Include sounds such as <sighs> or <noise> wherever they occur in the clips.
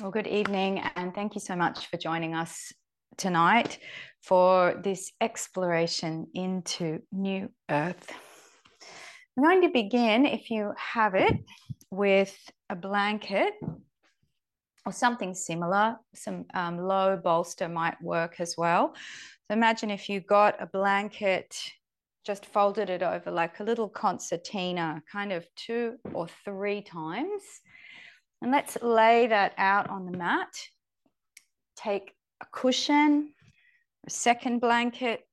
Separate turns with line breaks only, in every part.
Well, good evening, and thank you so much for joining us tonight for this exploration into New Earth. I'm going to begin, if you have it, with a blanket or something similar. Some um, low bolster might work as well. So imagine if you got a blanket, just folded it over like a little concertina, kind of two or three times. And let's lay that out on the mat. Take a cushion, a second blanket.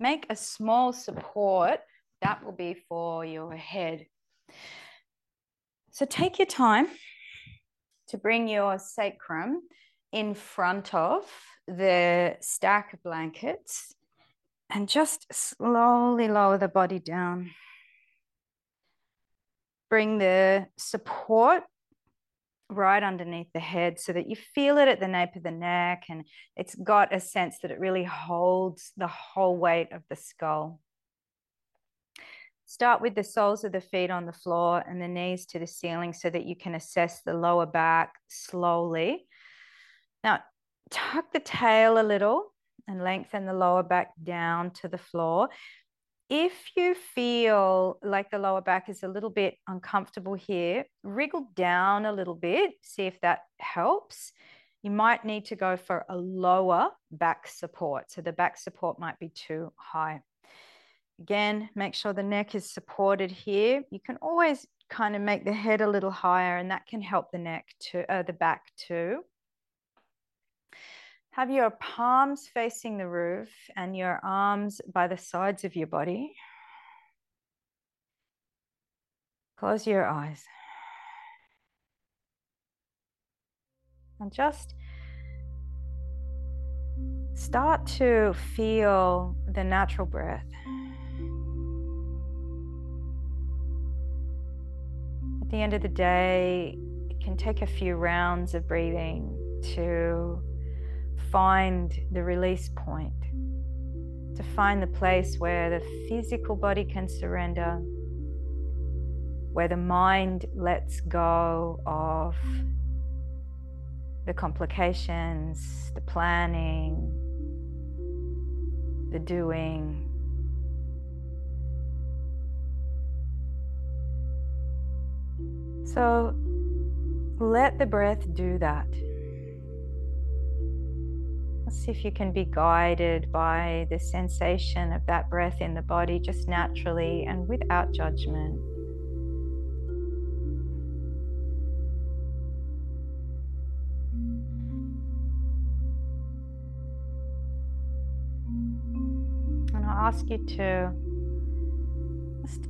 Make a small support. That will be for your head. So take your time to bring your sacrum in front of the stack of blankets and just slowly lower the body down. Bring the support right underneath the head so that you feel it at the nape of the neck and it's got a sense that it really holds the whole weight of the skull. Start with the soles of the feet on the floor and the knees to the ceiling so that you can assess the lower back slowly. Now, tuck the tail a little and lengthen the lower back down to the floor. If you feel like the lower back is a little bit uncomfortable here, wriggle down a little bit, see if that helps. You might need to go for a lower back support. So the back support might be too high. Again, make sure the neck is supported here. You can always kind of make the head a little higher and that can help the neck to uh, the back too. Have your palms facing the roof and your arms by the sides of your body. Close your eyes. And just start to feel the natural breath. At the end of the day, it can take a few rounds of breathing to find the release point, to find the place where the physical body can surrender, where the mind lets go of the complications, the planning, the doing, So let the breath do that. Let's see if you can be guided by the sensation of that breath in the body just naturally and without judgment. And I'll ask you to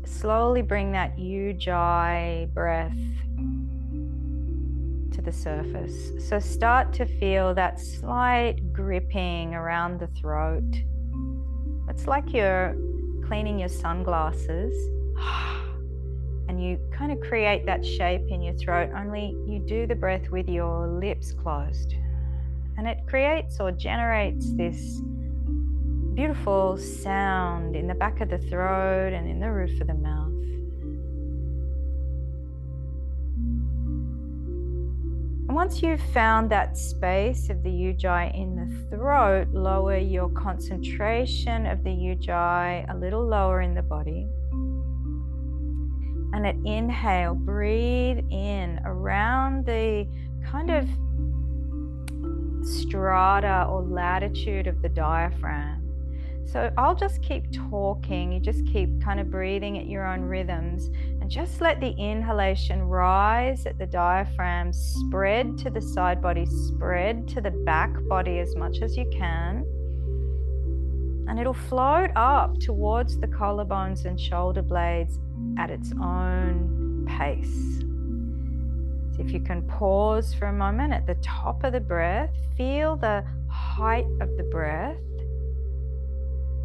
slowly bring that ujjayi breath to the surface. So start to feel that slight gripping around the throat. It's like you're cleaning your sunglasses <sighs> and you kind of create that shape in your throat, only you do the breath with your lips closed. And it creates or generates this beautiful sound in the back of the throat and in the roof of the mouth. Once you've found that space of the ujjayi in the throat, lower your concentration of the ujjayi a little lower in the body. And at inhale, breathe in around the kind of strata or latitude of the diaphragm. So I'll just keep talking. You just keep kind of breathing at your own rhythms and just let the inhalation rise at the diaphragm, spread to the side body, spread to the back body as much as you can. And it'll float up towards the collarbones and shoulder blades at its own pace. So if you can pause for a moment at the top of the breath, feel the height of the breath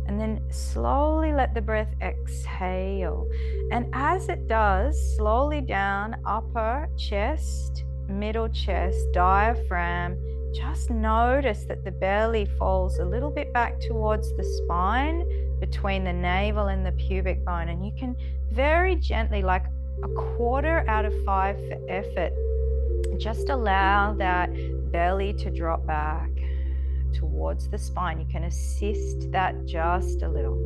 and then slowly let the breath exhale. And as it does, slowly down, upper chest, middle chest, diaphragm, just notice that the belly falls a little bit back towards the spine between the navel and the pubic bone. And you can very gently, like a quarter out of five for effort, Just allow that belly to drop back towards the spine. You can assist that just a little.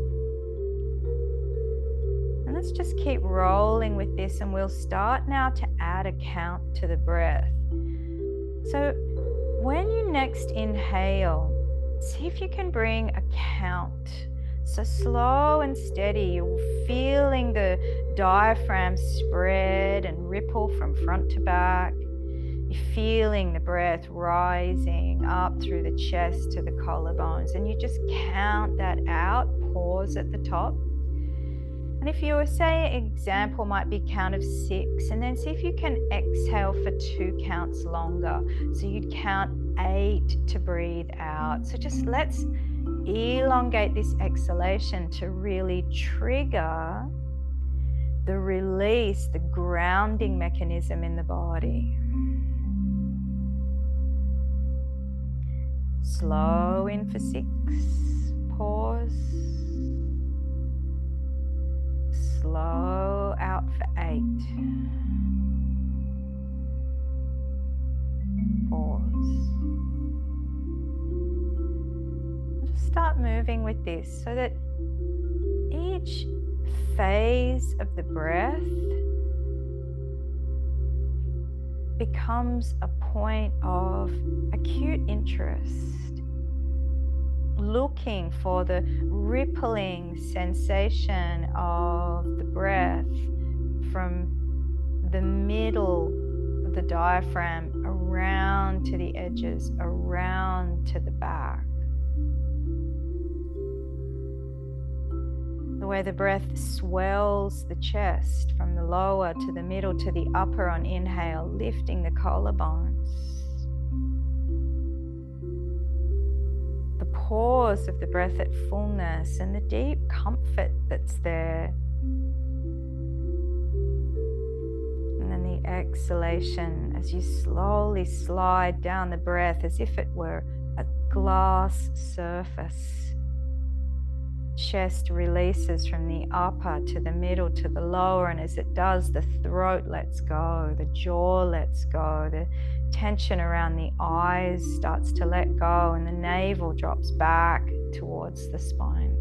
And let's just keep rolling with this, and we'll start now to add a count to the breath. So, when you next inhale, see if you can bring a count. So, slow and steady, you're feeling the diaphragm spread and ripple from front to back. You're feeling the breath rising up through the chest to the collarbones, and you just count that out. Pause at the top. And if you were, say, example might be count of six, and then see if you can exhale for two counts longer. So you'd count eight to breathe out. So just let's elongate this exhalation to really trigger the release, the grounding mechanism in the body. Slow in for six, pause. Slow out for eight. Pause. Just start moving with this so that each phase of the breath becomes a point of acute interest, looking for the rippling sensation of the breath from the middle of the diaphragm around to the edges, around to the back. The way the breath swells the chest from the lower to the middle to the upper on inhale, lifting the collarbones. The pause of the breath at fullness and the deep comfort that's there. And then the exhalation as you slowly slide down the breath as if it were a glass surface chest releases from the upper to the middle to the lower, and as it does, the throat lets go, the jaw lets go, the tension around the eyes starts to let go, and the navel drops back towards the spine.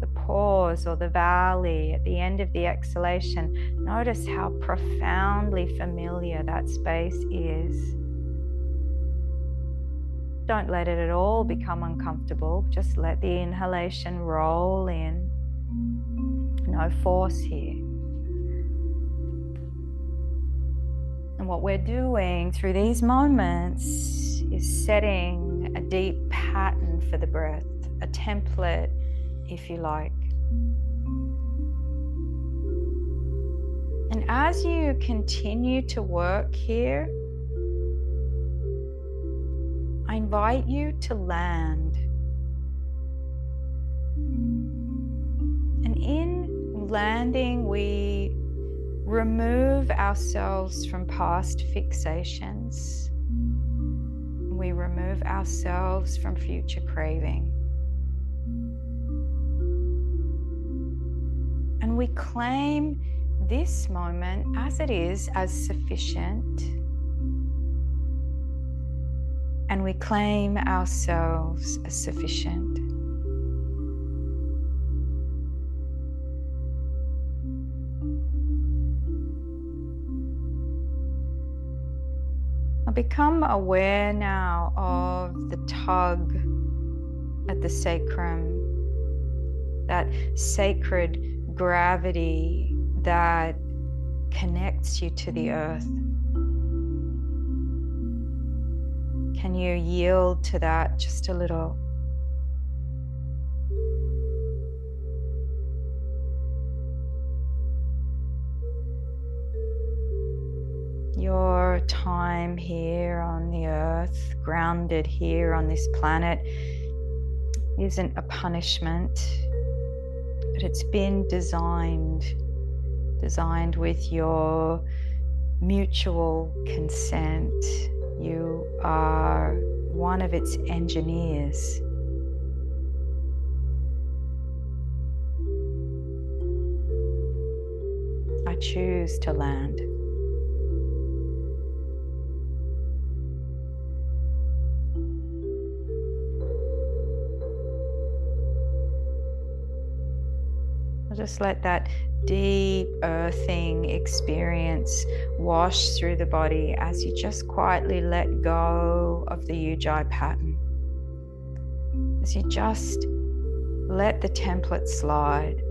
The pause or the valley at the end of the exhalation, notice how profoundly familiar that space is don't let it at all become uncomfortable. Just let the inhalation roll in. No force here. And what we're doing through these moments is setting a deep pattern for the breath, a template, if you like. And as you continue to work here, I invite you to land. And in landing, we remove ourselves from past fixations. We remove ourselves from future craving. And we claim this moment as it is, as sufficient and we claim ourselves as sufficient. I become aware now of the tug at the sacrum, that sacred gravity that connects you to the earth. Can you yield to that just a little? Your time here on the earth, grounded here on this planet, isn't a punishment, but it's been designed, designed with your mutual consent you are one of its engineers. I choose to land. Just let that deep earthing experience wash through the body as you just quietly let go of the Ujjayi pattern. As you just let the template slide.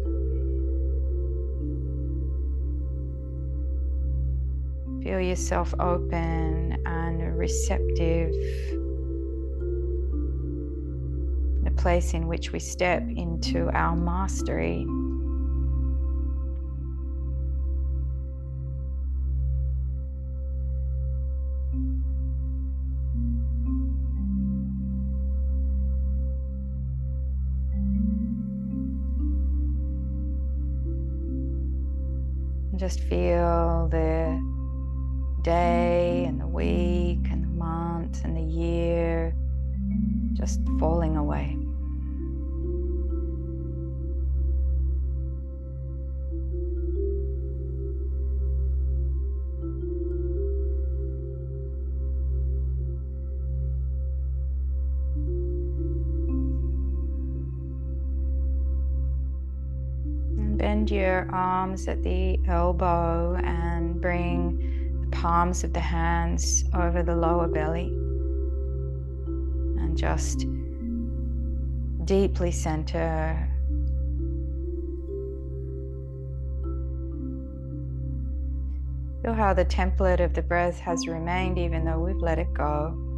Feel yourself open and receptive. The place in which we step into our mastery. Just feel the day and the week and the month and the year just falling away. Your arms at the elbow and bring the palms of the hands over the lower belly. And just deeply center. Feel how the template of the breath has remained even though we've let it go.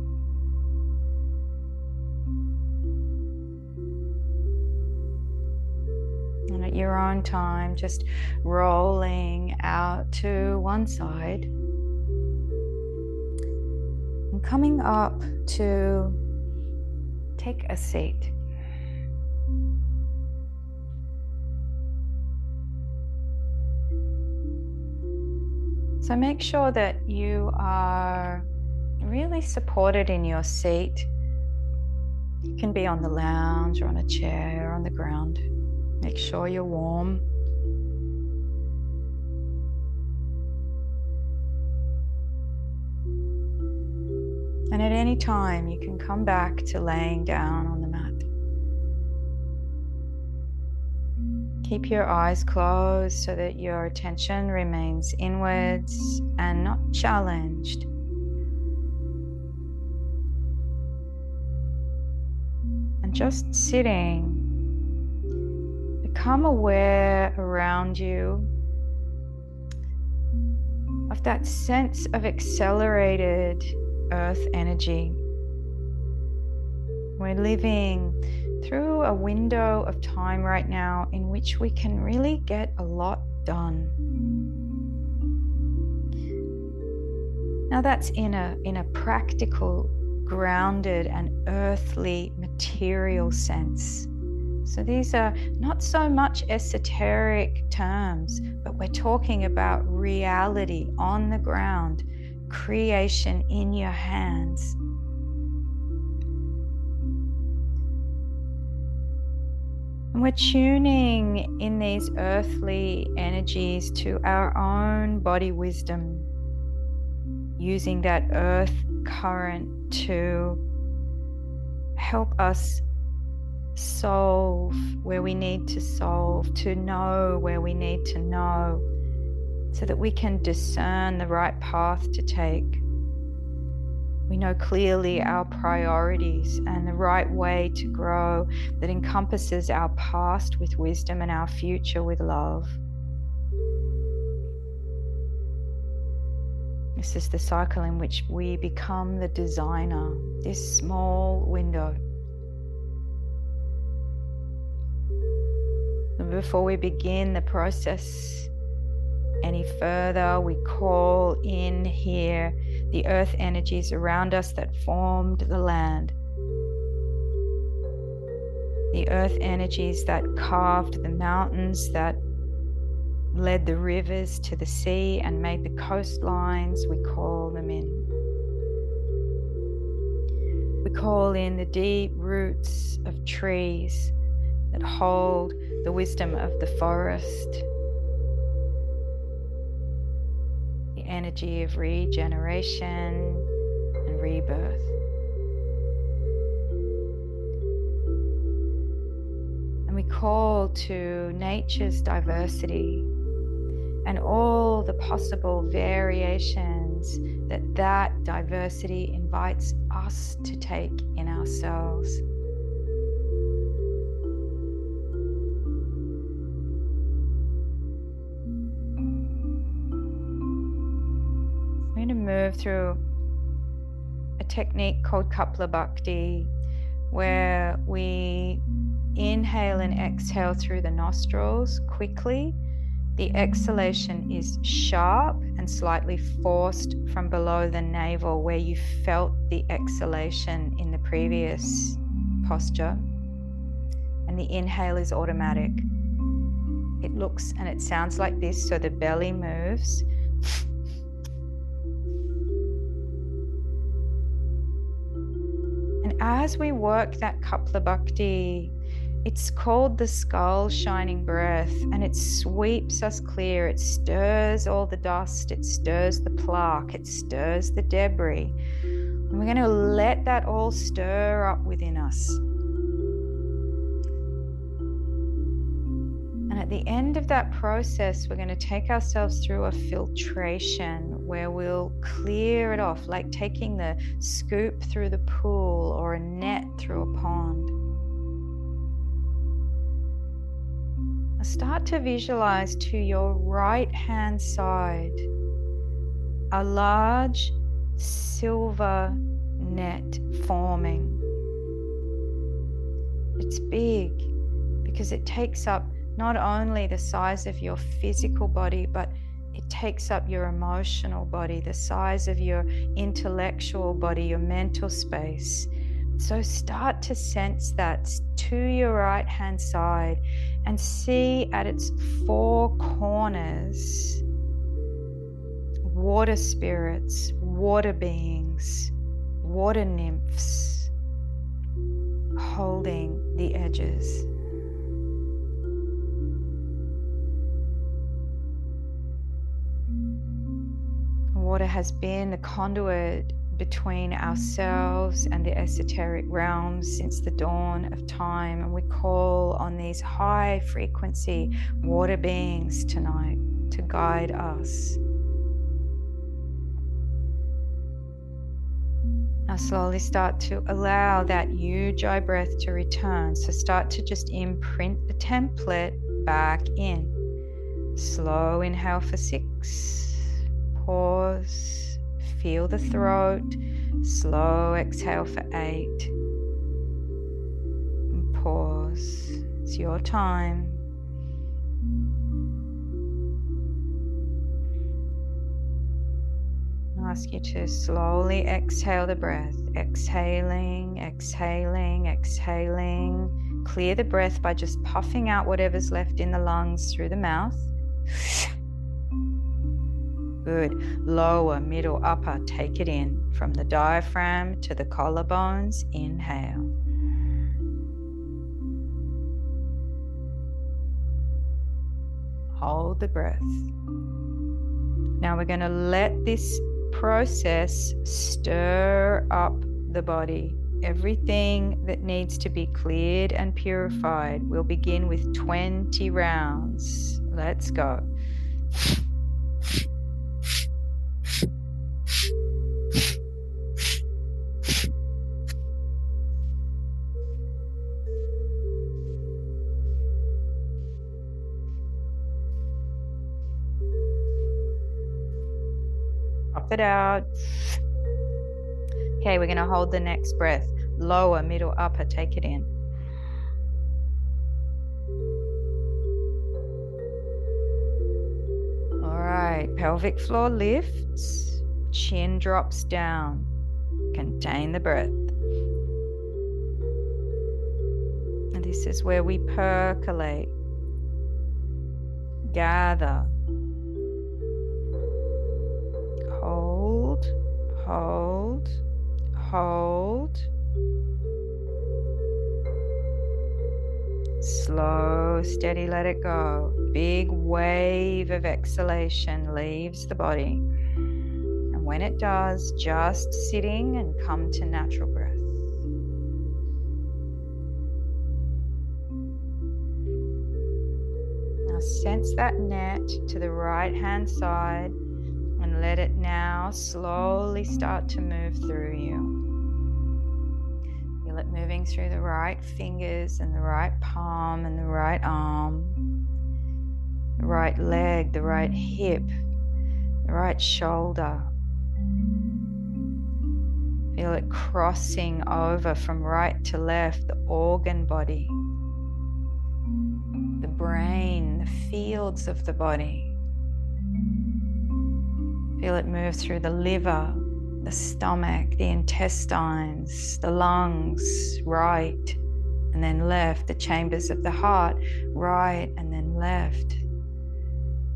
Your own time, just rolling out to one side and coming up to take a seat. So make sure that you are really supported in your seat. You can be on the lounge or on a chair or on the ground. Make sure you're warm. And at any time, you can come back to laying down on the mat. Keep your eyes closed so that your attention remains inwards and not challenged. And just sitting become aware around you of that sense of accelerated earth energy. We're living through a window of time right now in which we can really get a lot done. Now that's in a in a practical, grounded and earthly material sense. So these are not so much esoteric terms, but we're talking about reality on the ground, creation in your hands. And we're tuning in these earthly energies to our own body wisdom, using that earth current to help us solve where we need to solve, to know where we need to know, so that we can discern the right path to take. We know clearly our priorities and the right way to grow that encompasses our past with wisdom and our future with love. This is the cycle in which we become the designer, this small window before we begin the process any further, we call in here the earth energies around us that formed the land. The earth energies that carved the mountains, that led the rivers to the sea and made the coastlines, we call them in. We call in the deep roots of trees that hold the wisdom of the forest, the energy of regeneration and rebirth. And we call to nature's diversity and all the possible variations that that diversity invites us to take in ourselves. Move through a technique called Kapalabhati where we inhale and exhale through the nostrils quickly the exhalation is sharp and slightly forced from below the navel, where you felt the exhalation in the previous posture. And the inhale is automatic. It looks and it sounds like this, so the belly moves. <laughs> as we work that Kapalabhati, it's called the skull shining breath, and it sweeps us clear. It stirs all the dust, it stirs the plaque, it stirs the debris. And we're going to let that all stir up within us. The end of that process, we're going to take ourselves through a filtration where we'll clear it off, like taking the scoop through the pool or a net through a pond. start to visualize to your right hand side a large silver net forming. It's big because it takes up not only the size of your physical body, but it takes up your emotional body, the size of your intellectual body, your mental space. So start to sense that to your right hand side and see at its four corners water spirits, water beings, water nymphs holding the edges. Water has been the conduit between ourselves and the esoteric realms since the dawn of time. And we call on these high frequency water beings tonight to guide us. Now, slowly start to allow that ujjayi breath to return. So, start to just imprint the template back in. Slow inhale for six, pause Feel the throat. Slow exhale for eight. And pause. It's your time. Ask you to slowly exhale the breath. Exhaling, exhaling, exhaling. Clear the breath by just puffing out whatever's left in the lungs through the mouth. Good. Lower, middle, upper. Take it in from the diaphragm to the collarbones. Inhale. Hold the breath. Now we're going to let this process stir up the body. Everything that needs to be cleared and purified. We'll begin with 20 rounds. Let's go. It out. Okay, we're going to hold the next breath. Lower, middle, upper, take it in. All right, pelvic floor lifts, chin drops down. Contain the breath. And this is where we percolate, gather, hold, hold. Hold. Slow, steady, let it go. Big wave of exhalation leaves the body. When it does, just sitting and come to natural breath. Now sense that net to the right hand side and let it now slowly start to move through you. Feel it moving through the right fingers and the right palm and the right arm, the right leg, the right hip, the right shoulder. Feel it crossing over from right to left, the organ body, the brain, the fields of the body. Feel it move through the liver, the stomach, the intestines, the lungs, right and then left, the chambers of the heart, right and then left.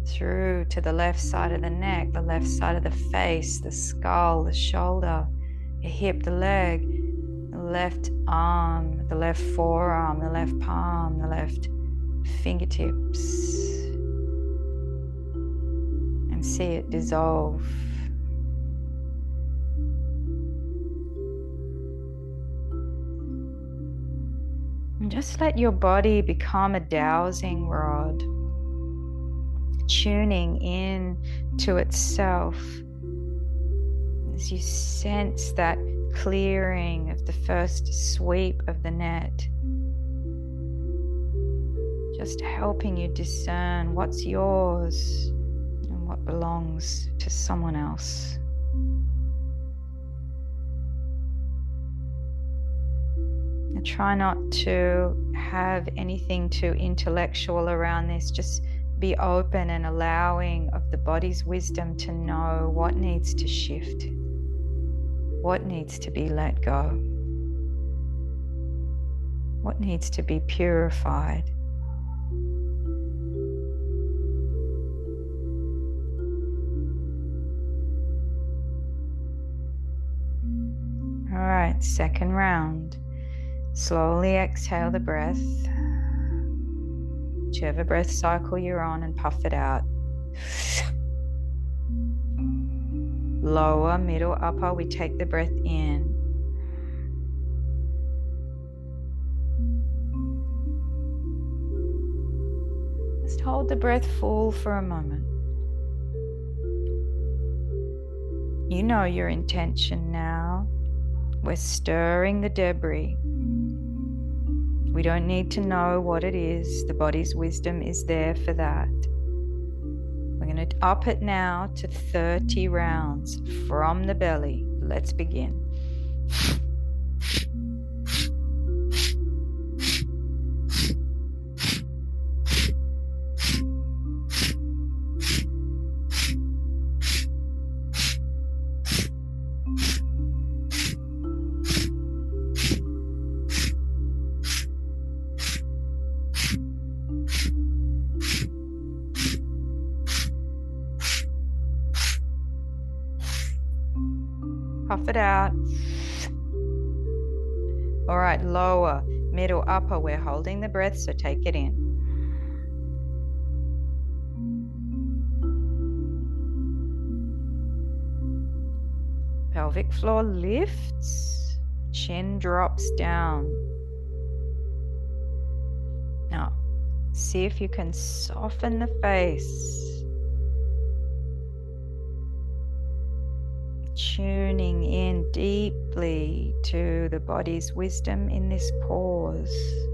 Through to the left side of the neck, the left side of the face, the skull, the shoulder, the hip, the leg, the left arm, the left forearm, the left palm, the left fingertips And see it dissolve. And just let your body become a dowsing rod, tuning in to itself as you sense that clearing of the first sweep of the net. Just helping you discern what's yours and what belongs to someone else. Try not to have anything too intellectual around this. Just be open and allowing of the body's wisdom to know what needs to shift, what needs to be let go, what needs to be purified. All right, second round. Slowly exhale the breath, whichever breath cycle you're on, and puff it out. Lower, middle, upper, we take the breath in. Just hold the breath full for a moment. You know your intention now. We're stirring the debris. We don't need to know what it is. The body's wisdom is there for that. We're going to up it now to 30 rounds from the belly. Let's begin. <laughs> breath, so take it in. Pelvic floor lifts, chin drops down. Now, see if you can soften the face. tuning in deeply to the body's wisdom in this pause.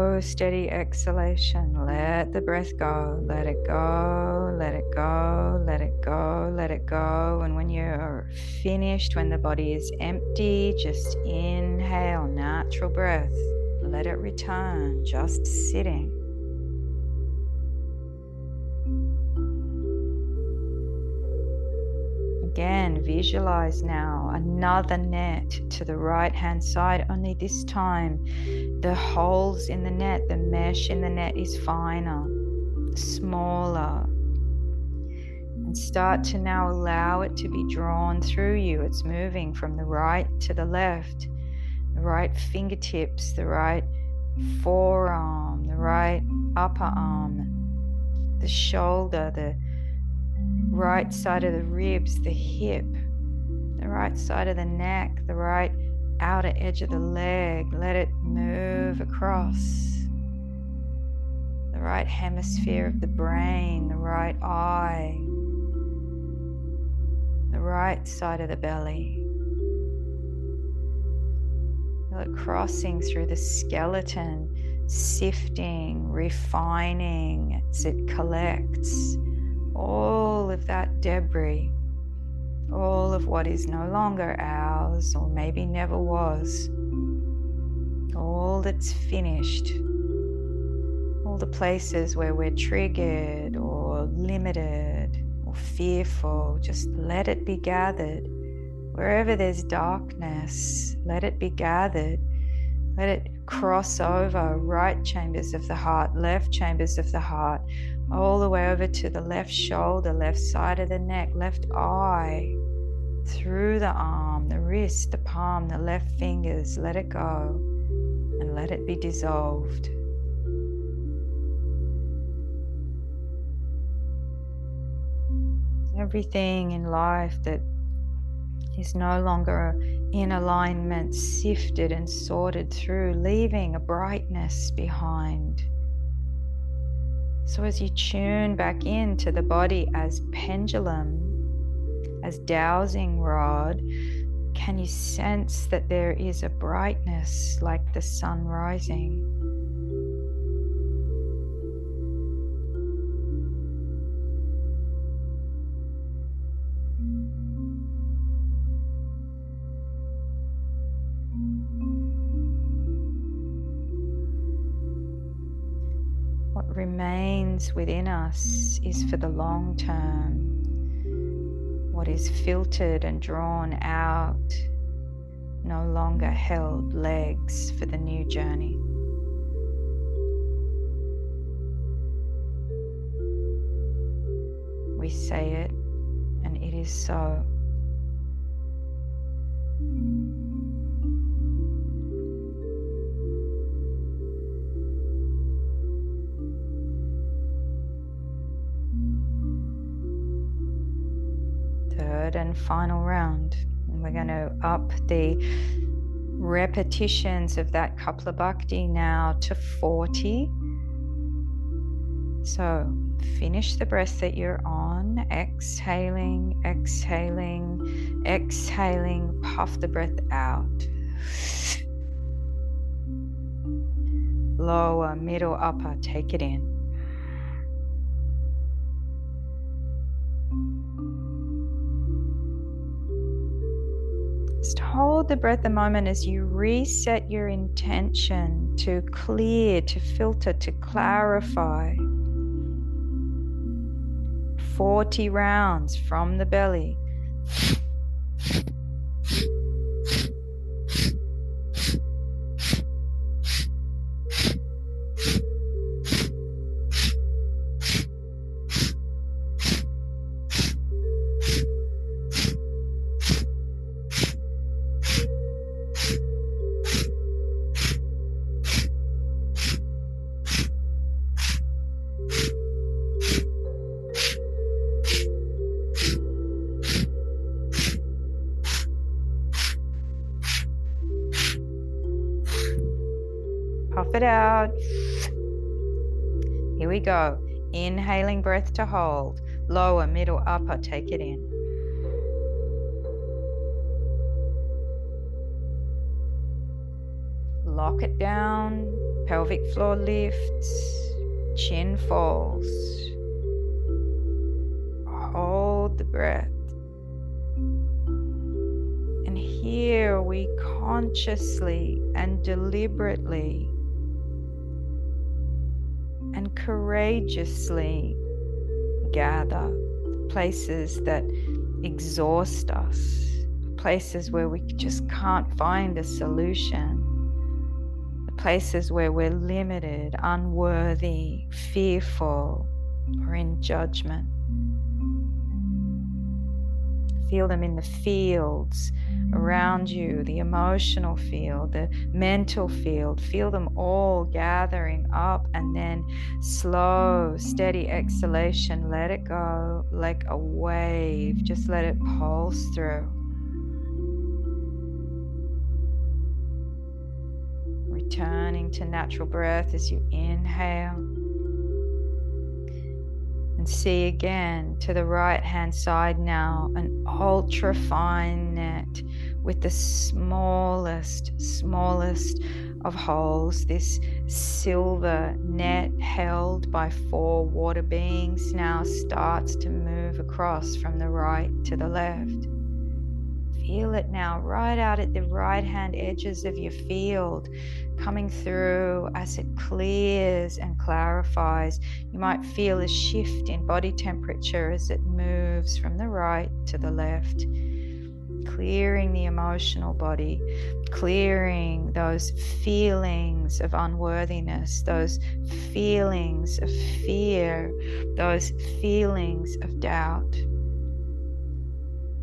Slow, steady exhalation. Let the breath go. Let it go. Let it go. Let it go. Let it go. And when you're finished, when the body is empty, just inhale, natural breath. Let it return, just sitting. Visualize now another net to the right hand side, only this time the holes in the net, the mesh in the net is finer, smaller. And start to now allow it to be drawn through you. It's moving from the right to the left. the right fingertips, the right forearm, the right upper arm, the shoulder, the right side of the ribs, the hip, the right side of the neck, the right outer edge of the leg. Let it move across the right hemisphere of the brain, the right eye, the right side of the belly. Feel it crossing through the skeleton, sifting, refining as it collects all of that debris, all of what is no longer ours or maybe never was, all that's finished, all the places where we're triggered or limited or fearful, just let it be gathered. Wherever there's darkness, let it be gathered. Let it cross over right chambers of the heart, left chambers of the heart, all the way over to the left shoulder, left side of the neck, left eye, through the arm, the wrist, the palm, the left fingers. Let it go and let it be dissolved. Everything in life that is no longer in alignment, sifted and sorted through, leaving a brightness behind. So, as you tune back into the body as pendulum, as dowsing rod, can you sense that there is a brightness like the sun rising? Within us is for the long term. What is filtered and drawn out no longer held legs for the new journey. We say it, and it is so. Third and final round. And we're going to up the repetitions of that Kapalabhati now to 40. So finish the breath that you're on, exhaling, exhaling, exhaling, puff the breath out. Lower, middle, upper, take it in. Just hold the breath a moment as you reset your intention to clear, to filter, to clarify. 40 rounds from the belly. Upper. Take it in. Lock it down. Pelvic floor lifts. Chin falls. Hold the breath. And here we consciously and deliberately and courageously gather places that exhaust us, places where we just can't find a solution, the places where we're limited, unworthy, fearful, or in judgment. Feel them in the fields around you, the emotional field, the mental field. Feel them all gathering up and then slow, steady exhalation. Let it go like a wave. Just let it pulse through. Returning to natural breath as you inhale. And see again to the right hand side now an ultra fine net with the smallest, smallest of holes. This silver net held by four water beings now starts to move across from the right to the left. Feel it now, right out at the right hand edges of your field, coming through as it clears and clarifies. You might feel a shift in body temperature as it moves from the right to the left clearing the emotional body, clearing those feelings of unworthiness, those feelings of fear, those feelings of doubt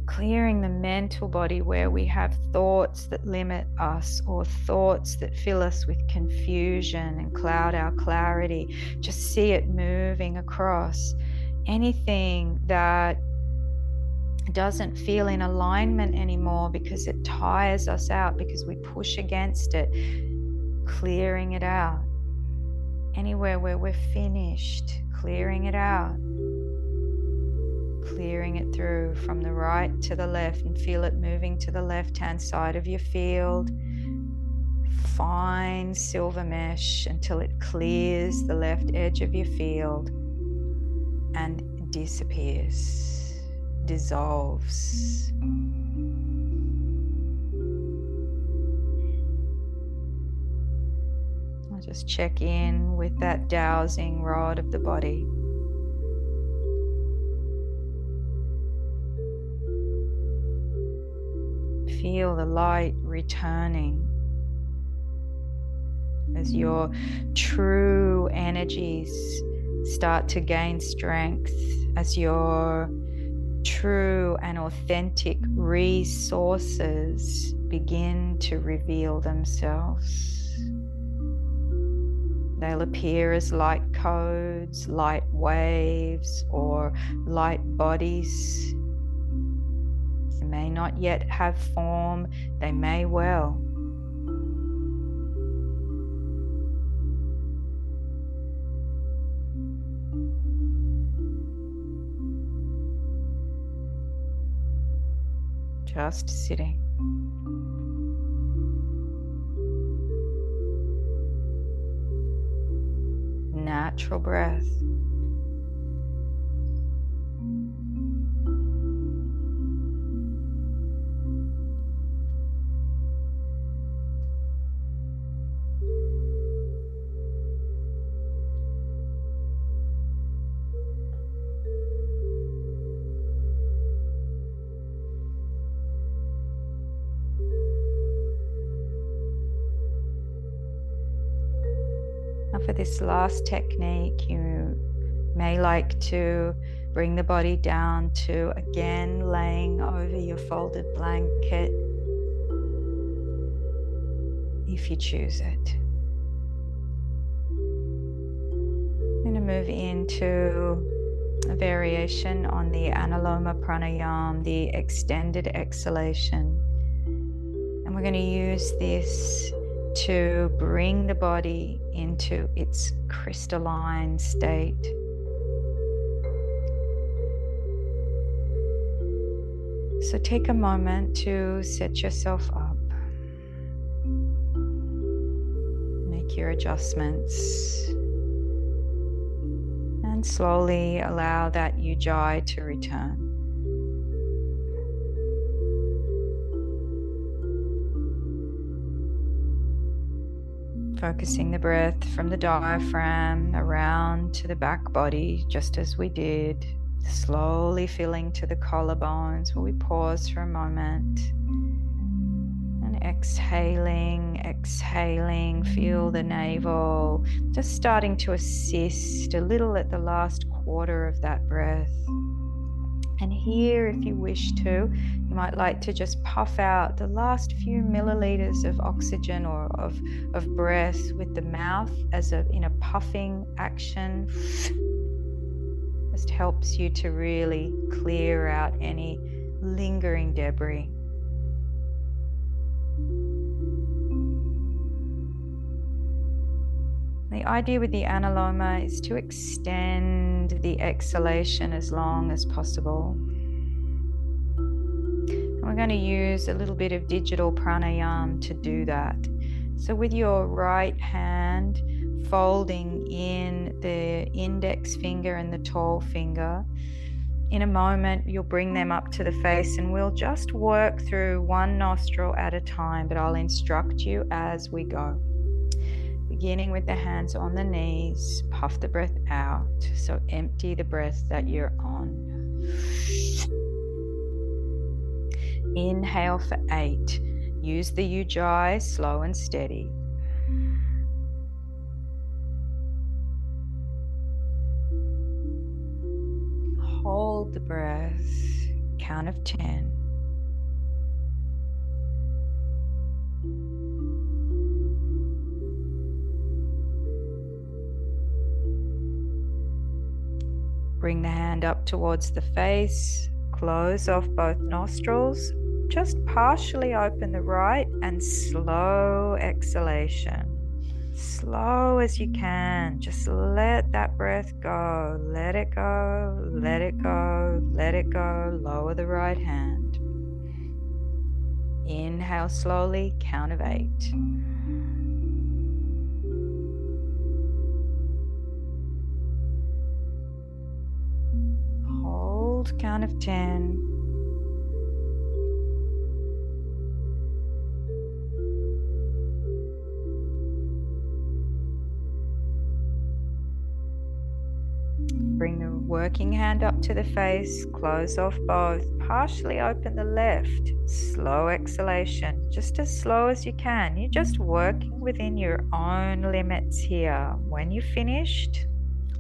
clearing the mental body where we have thoughts that limit us or thoughts that fill us with confusion and cloud our clarity. Just see it moving across. Anything that doesn't feel in alignment anymore because it tires us out, because we push against it, clearing it out. Anywhere where we're finished, clearing it out clearing it through from the right to the left and feel it moving to the left hand side of your field. Fine silver mesh until it clears the left edge of your field and disappears, dissolves. I'll just check in with that dowsing rod of the body. Feel the light returning as your true energies start to gain strength, as your true and authentic resources begin to reveal themselves. They'll appear as light codes, light waves, or light bodies may not yet have form, they may well. Just sitting. Natural breath. Last technique, you may like to bring the body down to again laying over your folded blanket if you choose it. I'm going to move into a variation on the Anuloma Pranayam, the extended exhalation. And we're going to use this to bring the body into its crystalline state. So take a moment to set yourself up. Make your adjustments. And slowly allow that ujjayi to return. Focusing the breath from the diaphragm around to the back body, just as we did. Slowly filling to the collarbones where we pause for a moment. And exhaling, exhaling, feel the navel just starting to assist a little at the last quarter of that breath. And here, if you wish to, you might like to just puff out the last few milliliters of oxygen or of, of breath with the mouth as a in a puffing action. Just helps you to really clear out any lingering debris. The idea with the anuloma is to extend the exhalation as long as possible. And we're going to use a little bit of digital pranayam to do that. So, with your right hand folding in the index finger and the tall finger, in a moment you'll bring them up to the face and we'll just work through one nostril at a time, but I'll instruct you as we go beginning with the hands on the knees. Puff the breath out. So empty the breath that you're on. Inhale for eight. Use the ujjayi slow and steady. Hold the breath. Count of 10. Bring the hand up towards the face, close off both nostrils, just partially open the right and slow exhalation. Slow as you can, just let that breath go. Let it go, let it go, let it go. Lower the right hand. Inhale slowly, count of eight. Count of 10. Bring the working hand up to the face, close off both, partially open the left. Slow exhalation, just as slow as you can. You're just working within your own limits here. When you've finished,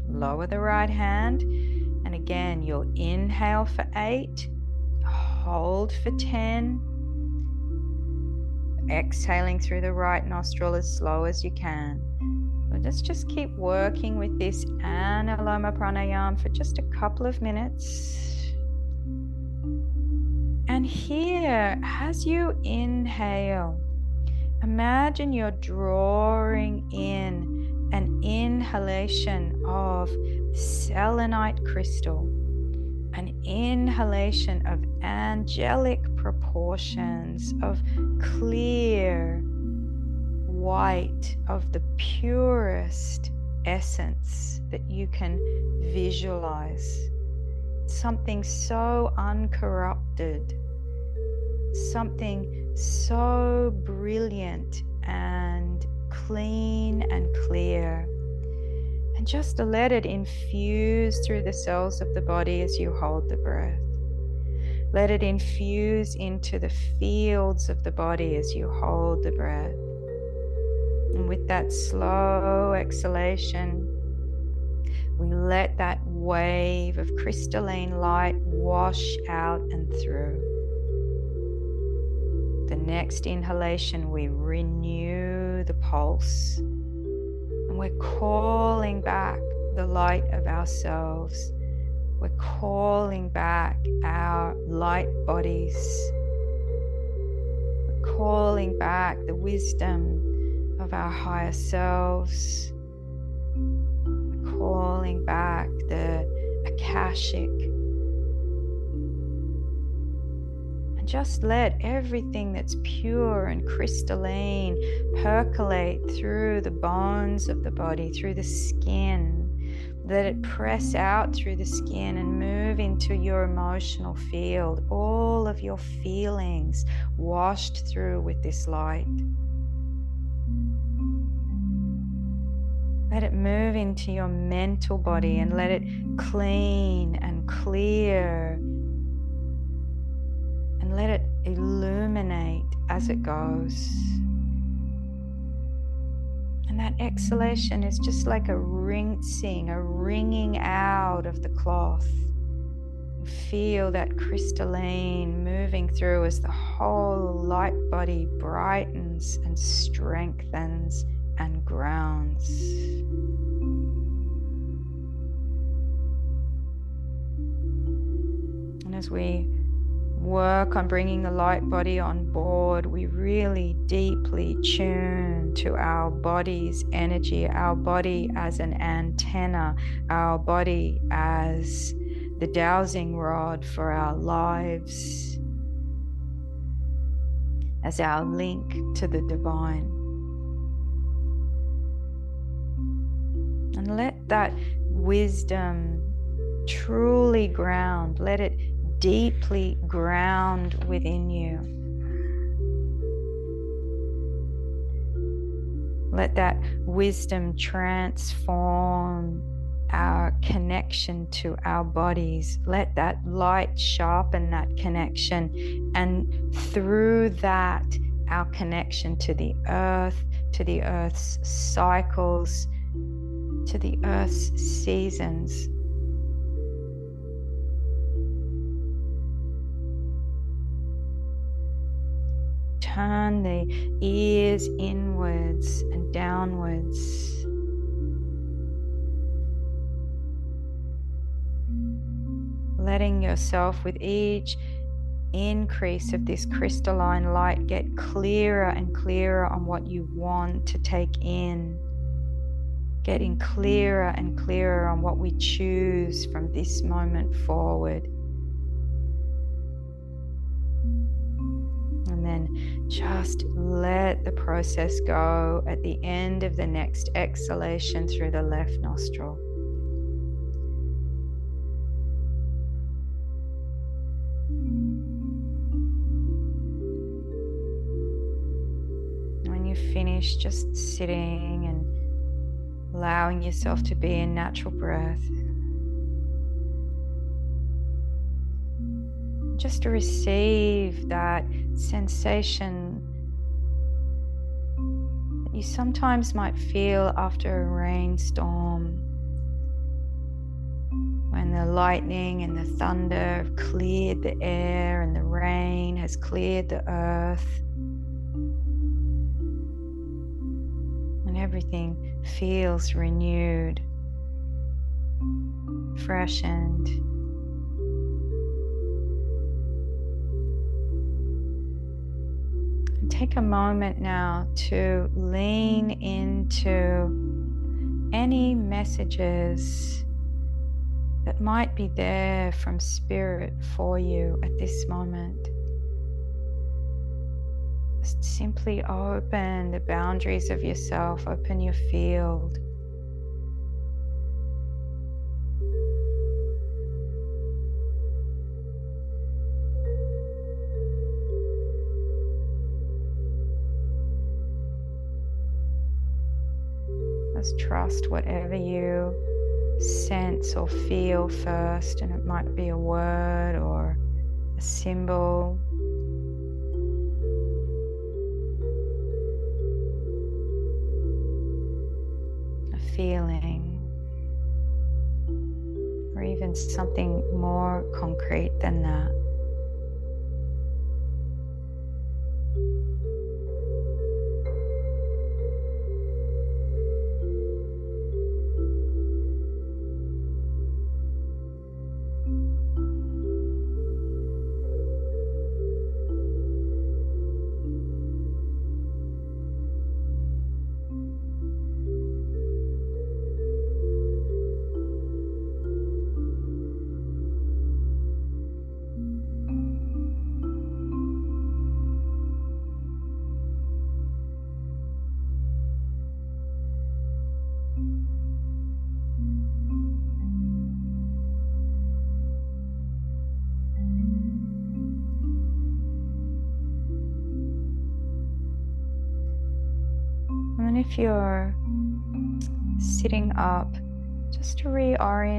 lower the right hand and again, you'll inhale for eight, hold for 10, exhaling through the right nostril as slow as you can. Let's just keep working with this Anuloma Pranayam for just a couple of minutes. And here, as you inhale, imagine you're drawing in an inhalation of selenite crystal, an inhalation of angelic proportions, of clear white, of the purest essence that you can visualize. Something so uncorrupted, something so brilliant and clean and. Just let it infuse through the cells of the body as you hold the breath. Let it infuse into the fields of the body as you hold the breath. And with that slow exhalation, we let that wave of crystalline light wash out and through. The next inhalation, we renew the pulse we're calling back the light of ourselves. We're calling back our light bodies. We're calling back the wisdom of our higher selves. We're calling back the Akashic just let everything that's pure and crystalline percolate through the bones of the body, through the skin. Let it press out through the skin and move into your emotional field. All of your feelings washed through with this light. Let it move into your mental body and let it clean and clear and let it illuminate as it goes. And that exhalation is just like a rinsing, a wringing out of the cloth. feel that crystalline moving through as the whole light body brightens and strengthens and grounds. And as we work on bringing the light body on board, we really deeply tune to our body's energy, our body as an antenna, our body as the dowsing rod for our lives, as our link to the divine. And let that wisdom truly ground, let it deeply ground within you. Let that wisdom transform our connection to our bodies. Let that light sharpen that connection. And through that, our connection to the earth, to the earth's cycles, to the earth's seasons. Turn the ears inwards and downwards. Letting yourself, with each increase of this crystalline light, get clearer and clearer on what you want to take in. Getting clearer and clearer on what we choose from this moment forward. Then just let the process go at the end of the next exhalation through the left nostril. When you finish just sitting and allowing yourself to be in natural breath. just to receive that sensation that you sometimes might feel after a rainstorm when the lightning and the thunder have cleared the air and the rain has cleared the earth and everything feels renewed, freshened. Take a moment now to lean into any messages that might be there from Spirit for you at this moment. Just simply open the boundaries of yourself, open your field. Trust whatever you sense or feel first, and it might be a word or a symbol. A feeling, or even something more concrete than that.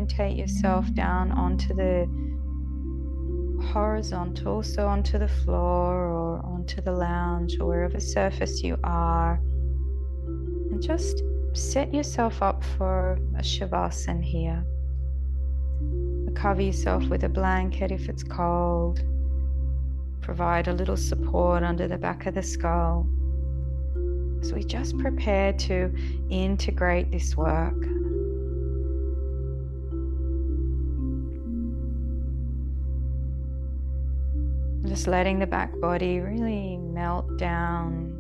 Reorientate yourself down onto the horizontal, so onto the floor or onto the lounge or wherever surface you are, and just set yourself up for a shavasana here. Cover yourself with a blanket if it's cold. Provide a little support under the back of the skull. So we just prepare to integrate this work. Just letting the back body really melt down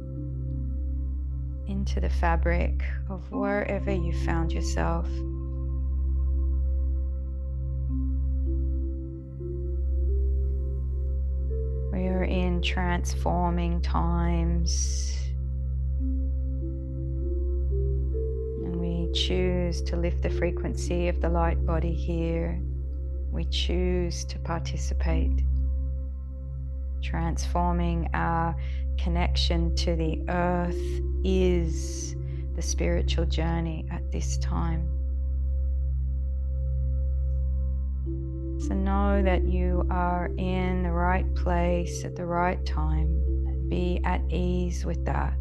into the fabric of wherever you found yourself. We are in transforming times. And we choose to lift the frequency of the light body here. We choose to participate transforming our connection to the earth is the spiritual journey at this time. So know that you are in the right place at the right time be at ease with that.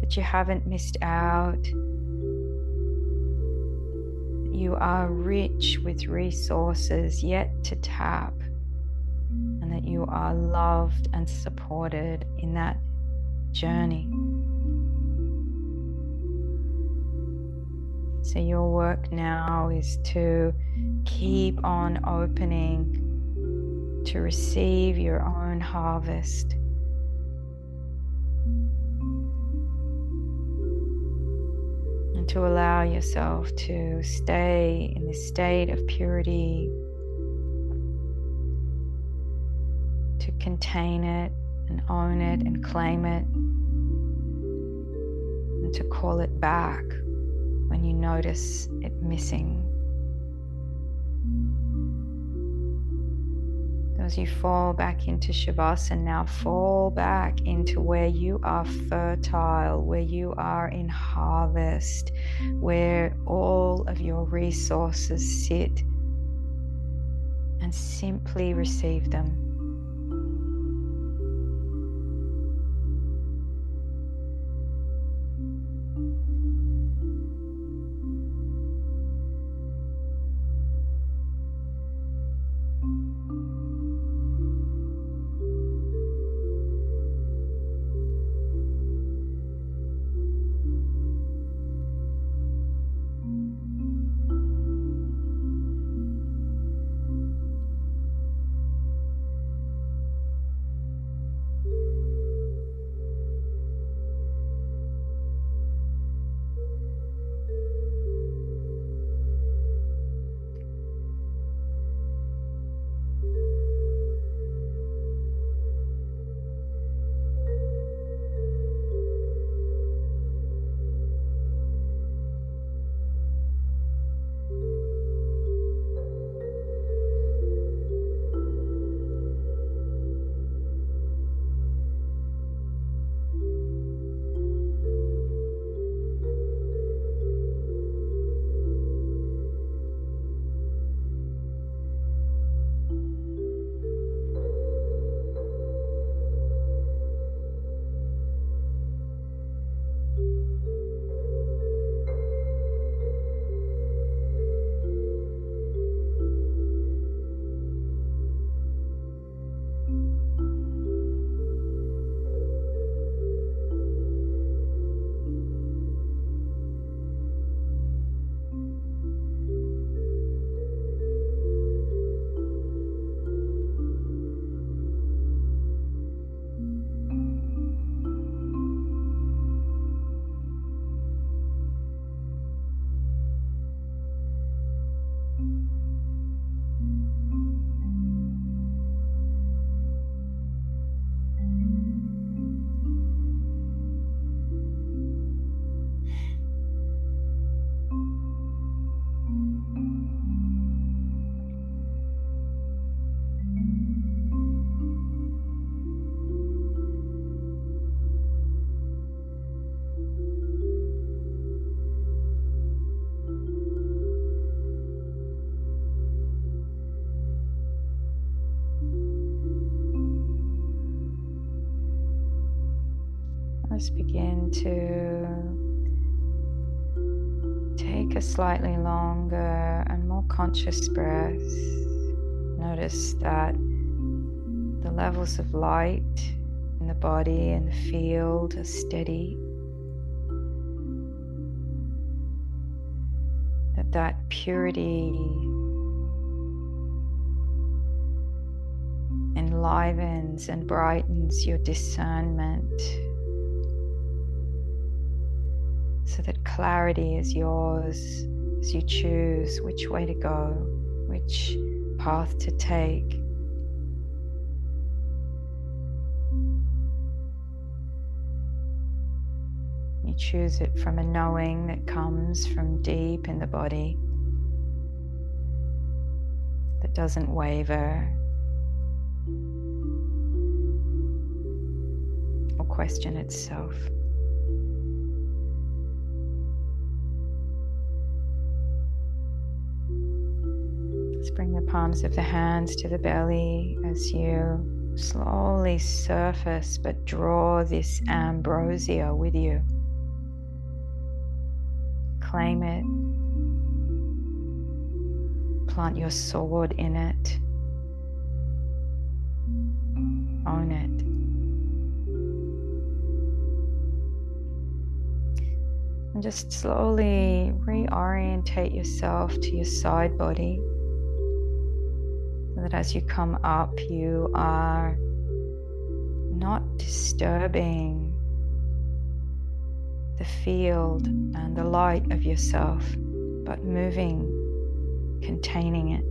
That you haven't missed out. You are rich with resources yet to tap and that you are loved and supported in that journey. So, your work now is to keep on opening to receive your own harvest. And to allow yourself to stay in this state of purity contain it and own it and claim it, and to call it back when you notice it missing. As you fall back into Shavasana, now fall back into where you are fertile, where you are in harvest, where all of your resources sit, and simply receive them. Just begin to take a slightly longer and more conscious breath, notice that the levels of light in the body and the field are steady. That that purity enlivens and brightens your discernment so that clarity is yours as you choose which way to go, which path to take. You choose it from a knowing that comes from deep in the body, that doesn't waver or question itself. Bring the palms of the hands to the belly as you slowly surface but draw this ambrosia with you. Claim it. Plant your sword in it. Own it. And just slowly reorientate yourself to your side body that as you come up, you are not disturbing the field and the light of yourself, but moving, containing it.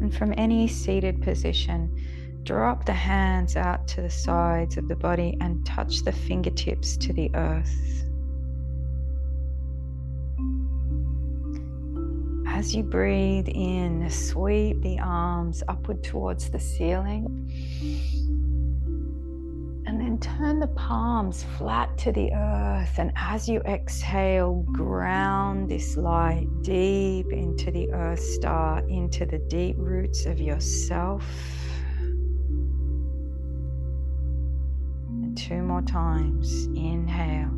And from any seated position, Drop the hands out to the sides of the body and touch the fingertips to the earth. As you breathe in, sweep the arms upward towards the ceiling. And then turn the palms flat to the earth. And as you exhale, ground this light deep into the earth star, into the deep roots of yourself. Two more times. Inhale.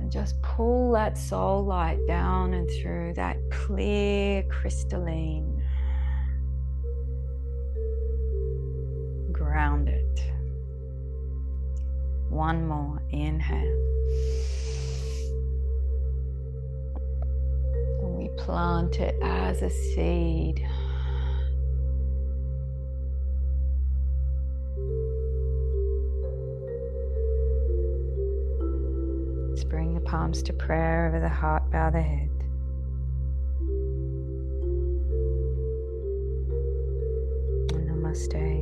And just pull that soul light down and through that clear crystalline. Ground it. One more. Inhale. And we plant it as a seed. Palms to prayer over the heart, bow the head. Namaste.